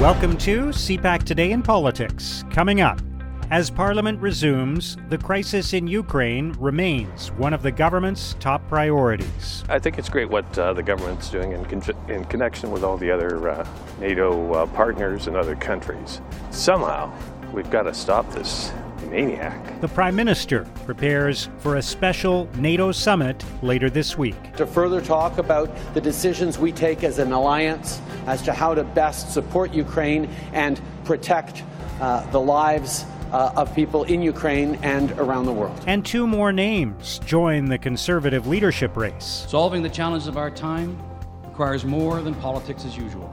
Welcome to CPAC Today in Politics. Coming up, as Parliament resumes, the crisis in Ukraine remains one of the government's top priorities. I think it's great what uh, the government's doing in, con- in, connection with all the other uh, NATO uh, partners and other countries. Somehow, we've got to stop this maniac. The Prime Minister prepares for a special NATO summit later this week. To further talk about the decisions we take as an alliance as to how to best support Ukraine and protect uh, the lives uh, of people in Ukraine and around the world. And two more names join the conservative leadership race. Solving the challenges of our time requires more than politics as usual.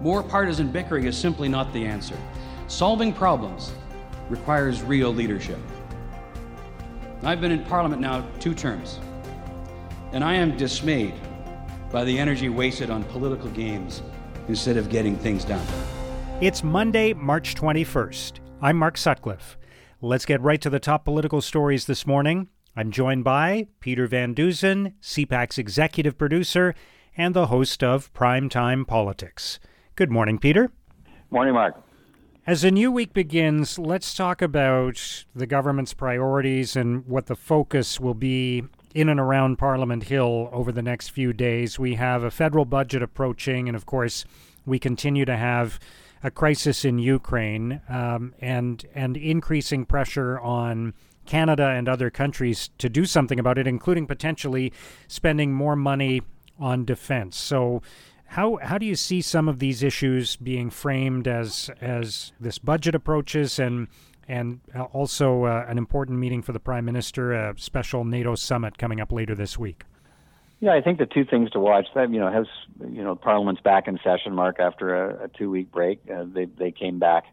More partisan bickering is simply not the answer. Solving problems requires real leadership. I've been in Parliament now two terms, and I am dismayed by the energy wasted on political games instead of getting things done. It's Monday, March 21st. I'm Mark Sutcliffe. Let's get right to the top political stories this morning. I'm joined by Peter Van Dusen, CPAC's executive producer and the host of Primetime Politics. Good morning, Peter. Morning, Mark. As a new week begins, let's talk about the government's priorities and what the focus will be in and around Parliament Hill over the next few days. We have a federal budget approaching, and of course, we continue to have a crisis in Ukraine um, and and increasing pressure on Canada and other countries to do something about it, including potentially spending more money on defense. So, how how do you see some of these issues being framed as as this budget approaches and and also uh, an important meeting for the prime minister, a special NATO summit coming up later this week? Yeah, I think the two things to watch that you know has you know Parliament's back in session, Mark, after a, a two week break. Uh, they they came back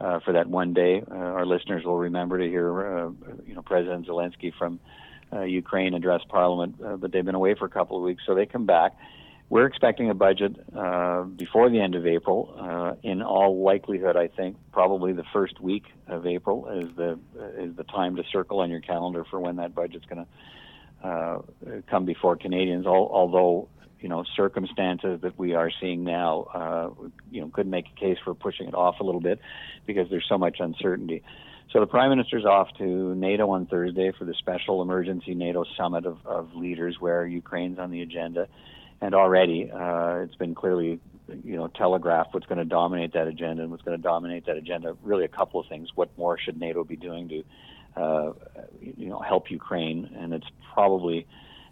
uh, for that one day. Uh, our listeners will remember to hear uh, you know President Zelensky from uh, Ukraine address Parliament, but they've been away for a couple of weeks, so they come back. We're expecting a budget uh, before the end of April. Uh, in all likelihood, I think probably the first week of April is the is the time to circle on your calendar for when that budget's going to uh, come before Canadians. Al- although you know circumstances that we are seeing now, uh, you know, could make a case for pushing it off a little bit because there's so much uncertainty. So the prime minister's off to NATO on Thursday for the special emergency NATO summit of, of leaders, where Ukraine's on the agenda, and already uh, it's been clearly you know telegraphed what's going to dominate that agenda and what's going to dominate that agenda. Really, a couple of things. What more should NATO be doing to uh, you know, help Ukraine, and it's probably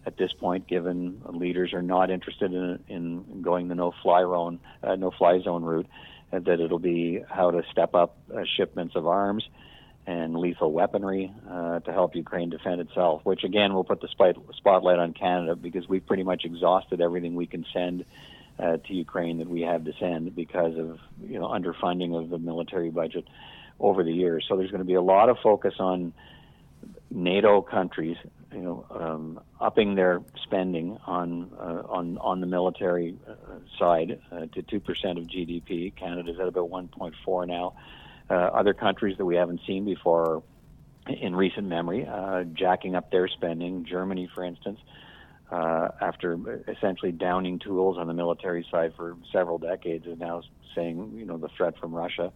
at this point, given leaders are not interested in, in going the no-fly zone, uh, no-fly zone route, that it'll be how to step up uh, shipments of arms and lethal weaponry uh, to help Ukraine defend itself. Which again will put the spotlight on Canada because we've pretty much exhausted everything we can send uh, to Ukraine that we have to send because of you know underfunding of the military budget over the years. So there's going to be a lot of focus on NATO countries, you know, um, upping their spending on uh, on on the military uh, side uh, to two percent of GDP. Canada's at about 1.4 now. Uh, other countries that we haven't seen before in recent memory, uh, jacking up their spending. Germany, for instance. Uh, after essentially downing tools on the military side for several decades, is now saying, you know, the threat from Russia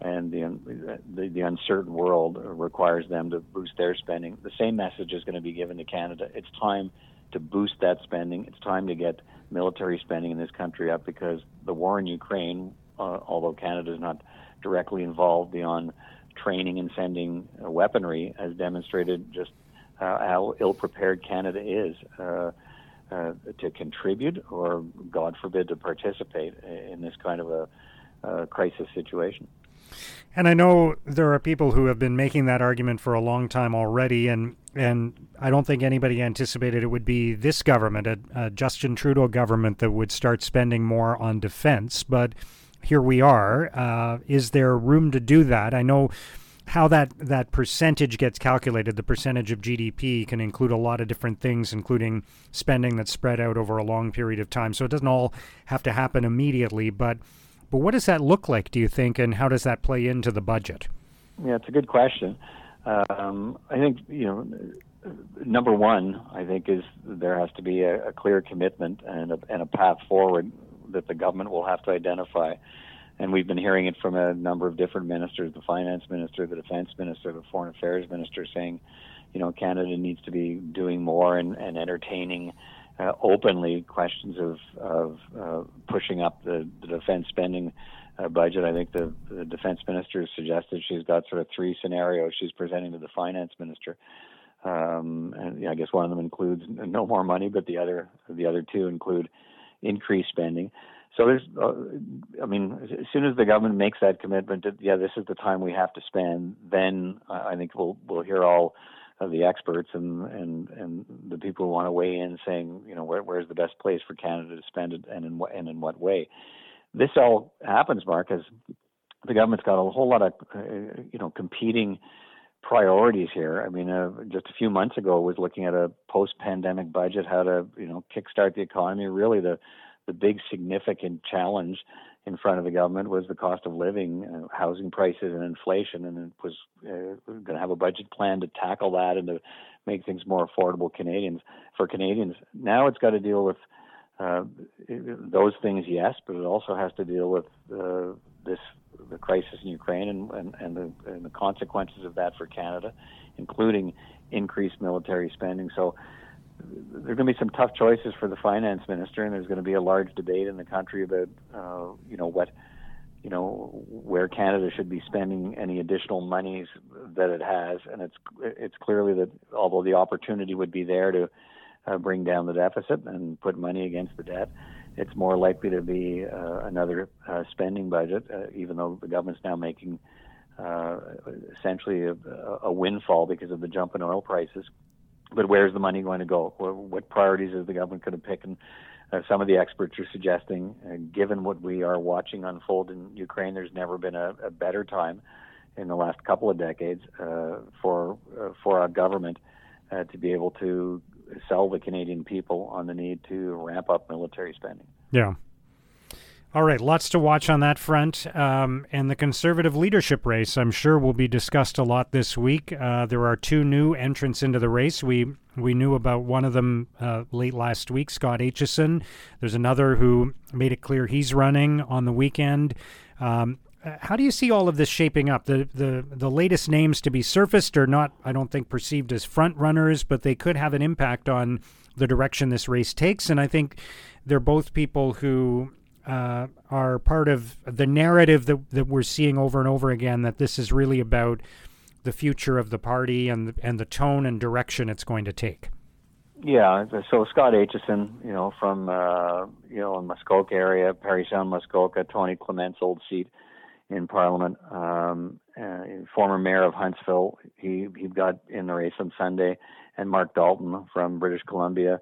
and the, the, the uncertain world requires them to boost their spending. The same message is going to be given to Canada. It's time to boost that spending. It's time to get military spending in this country up because the war in Ukraine, uh, although Canada is not directly involved beyond training and sending uh, weaponry, has demonstrated just uh, how ill prepared Canada is. Uh, uh, to contribute or, God forbid, to participate in this kind of a uh, crisis situation. And I know there are people who have been making that argument for a long time already, and and I don't think anybody anticipated it would be this government, a, a Justin Trudeau government, that would start spending more on defense. But here we are. Uh, is there room to do that? I know how that, that percentage gets calculated. The percentage of GDP can include a lot of different things, including spending that's spread out over a long period of time. So it doesn't all have to happen immediately, but but what does that look like, do you think, and how does that play into the budget? Yeah, it's a good question. Um, I think, you know, number one, I think, is there has to be a, a clear commitment and a, and a path forward that the government will have to identify and we've been hearing it from a number of different ministers, the finance minister, the defense minister, the foreign affairs minister, saying, you know, Canada needs to be doing more and, and entertaining uh, openly questions of, of uh, pushing up the, the defense spending uh, budget. I think the, the defense minister suggested she's got sort of three scenarios she's presenting to the finance minister. Um, and I guess one of them includes no more money, but the other the other two include increased spending. So there's, uh, I mean, as soon as the government makes that commitment, that, yeah, this is the time we have to spend, then I think we'll we'll hear all of the experts and and and the people who want to weigh in, saying, you know, where, where's the best place for Canada to spend it, and in what and in what way. This all happens, Mark, as the government's got a whole lot of, uh, you know, competing priorities here. I mean, uh, just a few months ago, was looking at a post-pandemic budget, how to, you know, kickstart the economy. Really, the the big significant challenge in front of the government was the cost of living, uh, housing prices, and inflation, and it was uh, going to have a budget plan to tackle that and to make things more affordable Canadians for Canadians. Now it's got to deal with uh, those things, yes, but it also has to deal with uh, this the crisis in Ukraine and, and, and, the, and the consequences of that for Canada, including increased military spending. So there are going to be some tough choices for the finance minister, and there's going to be a large debate in the country about, uh, you know, what, you know, where Canada should be spending any additional monies that it has, and it's it's clearly that although the opportunity would be there to uh, bring down the deficit and put money against the debt, it's more likely to be uh, another uh, spending budget, uh, even though the government's now making. Uh, essentially, a, a windfall because of the jump in oil prices but where's the money going to go? What priorities is the government going to pick? And uh, some of the experts are suggesting, uh, given what we are watching unfold in Ukraine, there's never been a, a better time in the last couple of decades for for our government to be able to sell the Canadian people on the need to ramp up military spending. Yeah. All right, lots to watch on that front. Um, and the conservative leadership race, I'm sure, will be discussed a lot this week. Uh, there are two new entrants into the race. We we knew about one of them uh, late last week, Scott Aitchison. There's another who made it clear he's running on the weekend. Um, how do you see all of this shaping up? The, the the latest names to be surfaced are not, I don't think, perceived as front runners, but they could have an impact on the direction this race takes. And I think they're both people who uh, are part of the narrative that, that we're seeing over and over again that this is really about the future of the party and the, and the tone and direction it's going to take. Yeah, so Scott Aitchison, you know, from uh, you know in Muskoka area, Parry Sound, Muskoka, Tony Clement's old seat in Parliament, um, uh, former mayor of Huntsville. He he got in the race on Sunday, and Marc Dalton from British Columbia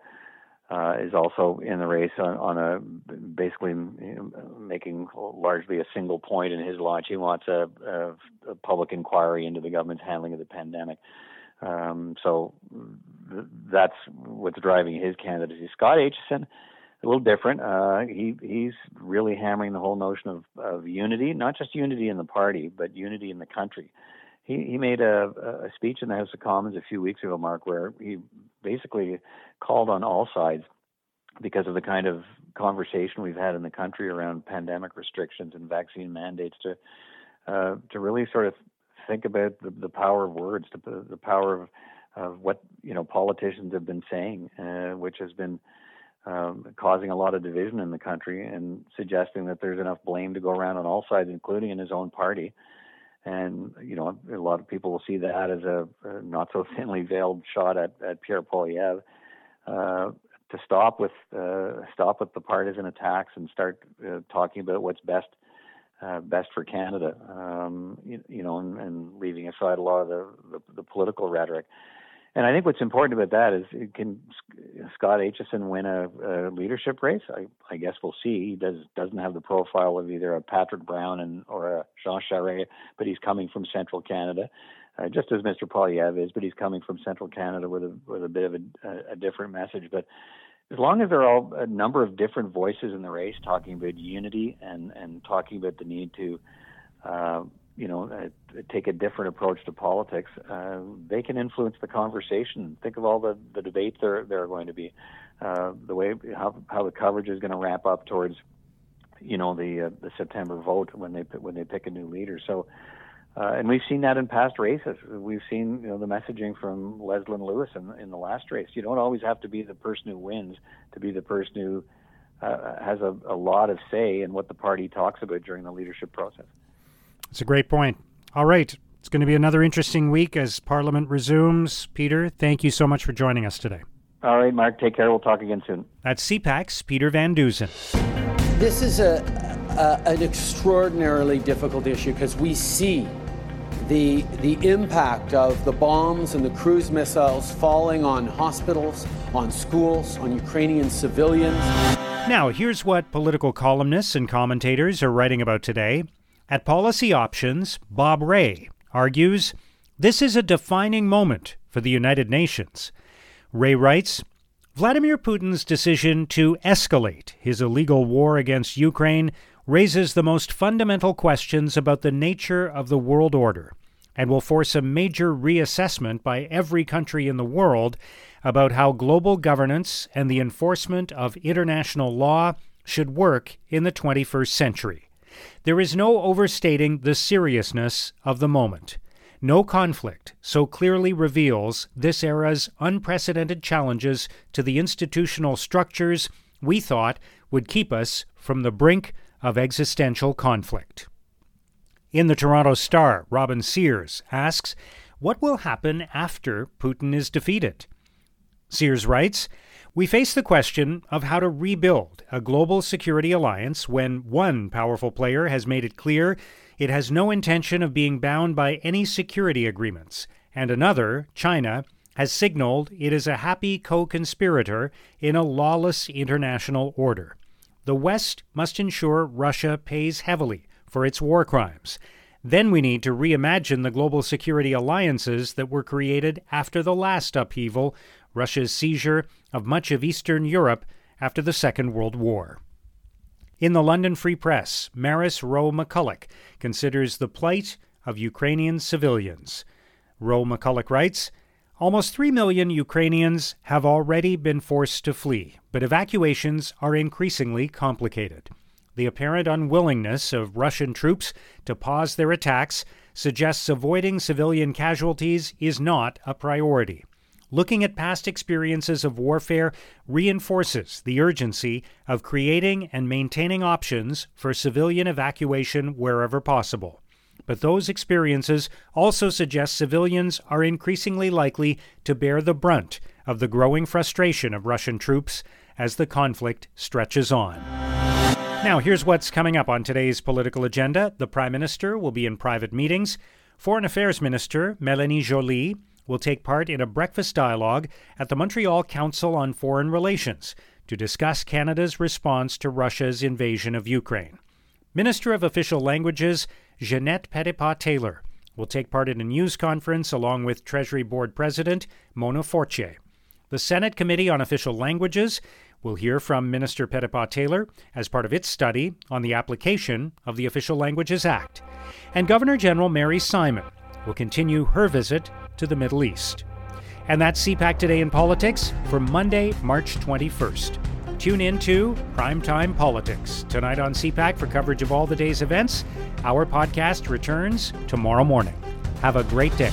uh, is also in the race on, on a basically you know, making largely a single point in his launch. He wants a, a, a public inquiry into the government's handling of the pandemic. Um, so th- that's what's driving his candidacy. Scott Aitchison, a little different. Uh, he he's really hammering the whole notion of, of unity, not just unity in the party, but unity in the country he, he made a, a speech in the House of Commons a few weeks ago, Mark, where he basically called on all sides because of the kind of conversation we've had in the country around pandemic restrictions and vaccine mandates to uh, to really sort of think about the, the power of words, the, the power of, of what you know politicians have been saying, uh, which has been um, causing a lot of division in the country and suggesting that there's enough blame to go around on all sides, including in his own party. And you know, a lot of people will see that as a, not so thinly veiled shot at, at Pierre Poilievre uh, to stop with uh, stop with the partisan attacks and start uh, talking about what's best uh, best for Canada. Um, you, you, know, and, and, leaving aside a lot of the, the, the political rhetoric. And I think what's important about that is can Scott Aitchison win a, a leadership race? I, I, guess we'll see. He does doesn't have the profile of either a Patrick Brown and or a Jean Charest, but he's coming from Central Canada, uh, just as Mr. Poilievre is. But he's coming from Central Canada with a with a bit of a, a, a different message. But as long as there are all a number of different voices in the race talking about unity and and talking about the need to uh, you know, uh, take a different approach to politics, uh, they can influence the conversation. Think of all the, the debates there there are going to be, uh, the way how how the coverage is going to ramp up towards you know, the uh, the September vote when they when they pick a new leader. So. Uh, and we've seen that in past races. We've seen, you know, the messaging from Leslyn Lewis in, in the last race. You don't always have to be the person who wins to be the person who uh, has a, a lot of say in what the party talks about during the leadership process. It's a great point. All right. It's going to be another interesting week as Parliament resumes. Peter, thank you so much for joining us today. All right, Mark. Take care. We'll talk again soon. That's CPAC's Peter Van Dusen. This is a, a an extraordinarily difficult issue because we see the, the impact of the bombs and the cruise missiles falling on hospitals, on schools, on Ukrainian civilians. Now, here's what political columnists and commentators are writing about today. At Policy Options, Bob Rae argues this is a defining moment for the United Nations. Rae writes Vladimir Putin's decision to escalate his illegal war against Ukraine raises the most fundamental questions about the nature of the world order and will force a major reassessment by every country in the world about how global governance and the enforcement of international law should work in the 21st century. There is no overstating the seriousness of the moment. No conflict so clearly reveals this era's unprecedented challenges to the institutional structures we thought would keep us from the brink of existential conflict. In the Toronto Star, Robin Sears asks, What will happen after Putin is defeated? Sears writes, we face the question of how to rebuild a global security alliance when one powerful player has made it clear it has no intention of being bound by any security agreements, and another, China, has signaled it is a happy co conspirator in a lawless international order. The West must ensure Russia pays heavily for its war crimes. Then we need to reimagine the global security alliances that were created after the last upheaval Russia's seizure of much of Eastern Europe after the Second World War. In the London Free Press, Maris Rowe McCulloch considers the plight of Ukrainian civilians. Rowe McCulloch writes Almost 3 million Ukrainians have already been forced to flee, but evacuations are increasingly complicated. The apparent unwillingness of Russian troops to pause their attacks suggests avoiding civilian casualties is not a priority. Looking at past experiences of warfare reinforces the urgency of creating and maintaining options for civilian evacuation wherever possible. But those experiences also suggest civilians are increasingly likely to bear the brunt of the growing frustration of Russian troops as the conflict stretches on. Now, here's what's coming up on today's political agenda. The Prime Minister will be in private meetings. Foreign Affairs Minister Melanie Joly will take part in a breakfast dialogue at the Montreal Council on Foreign Relations to discuss Canada's response to Russia's invasion of Ukraine. Minister of Official Languages Ginette Petitpas Taylor will take part in a news conference along with Treasury Board President Mona Fortier. The Senate Committee on Official Languages will hear from Minister Petipa Taylor as part of its study on the application of the Official Languages Act. And Governor General Mary Simon will continue her visit to the Middle East. And that's CPAC Today in Politics for Monday, March 21st. Tune in to Primetime Politics tonight on CPAC for coverage of all the day's events. Our podcast returns tomorrow morning. Have a great day.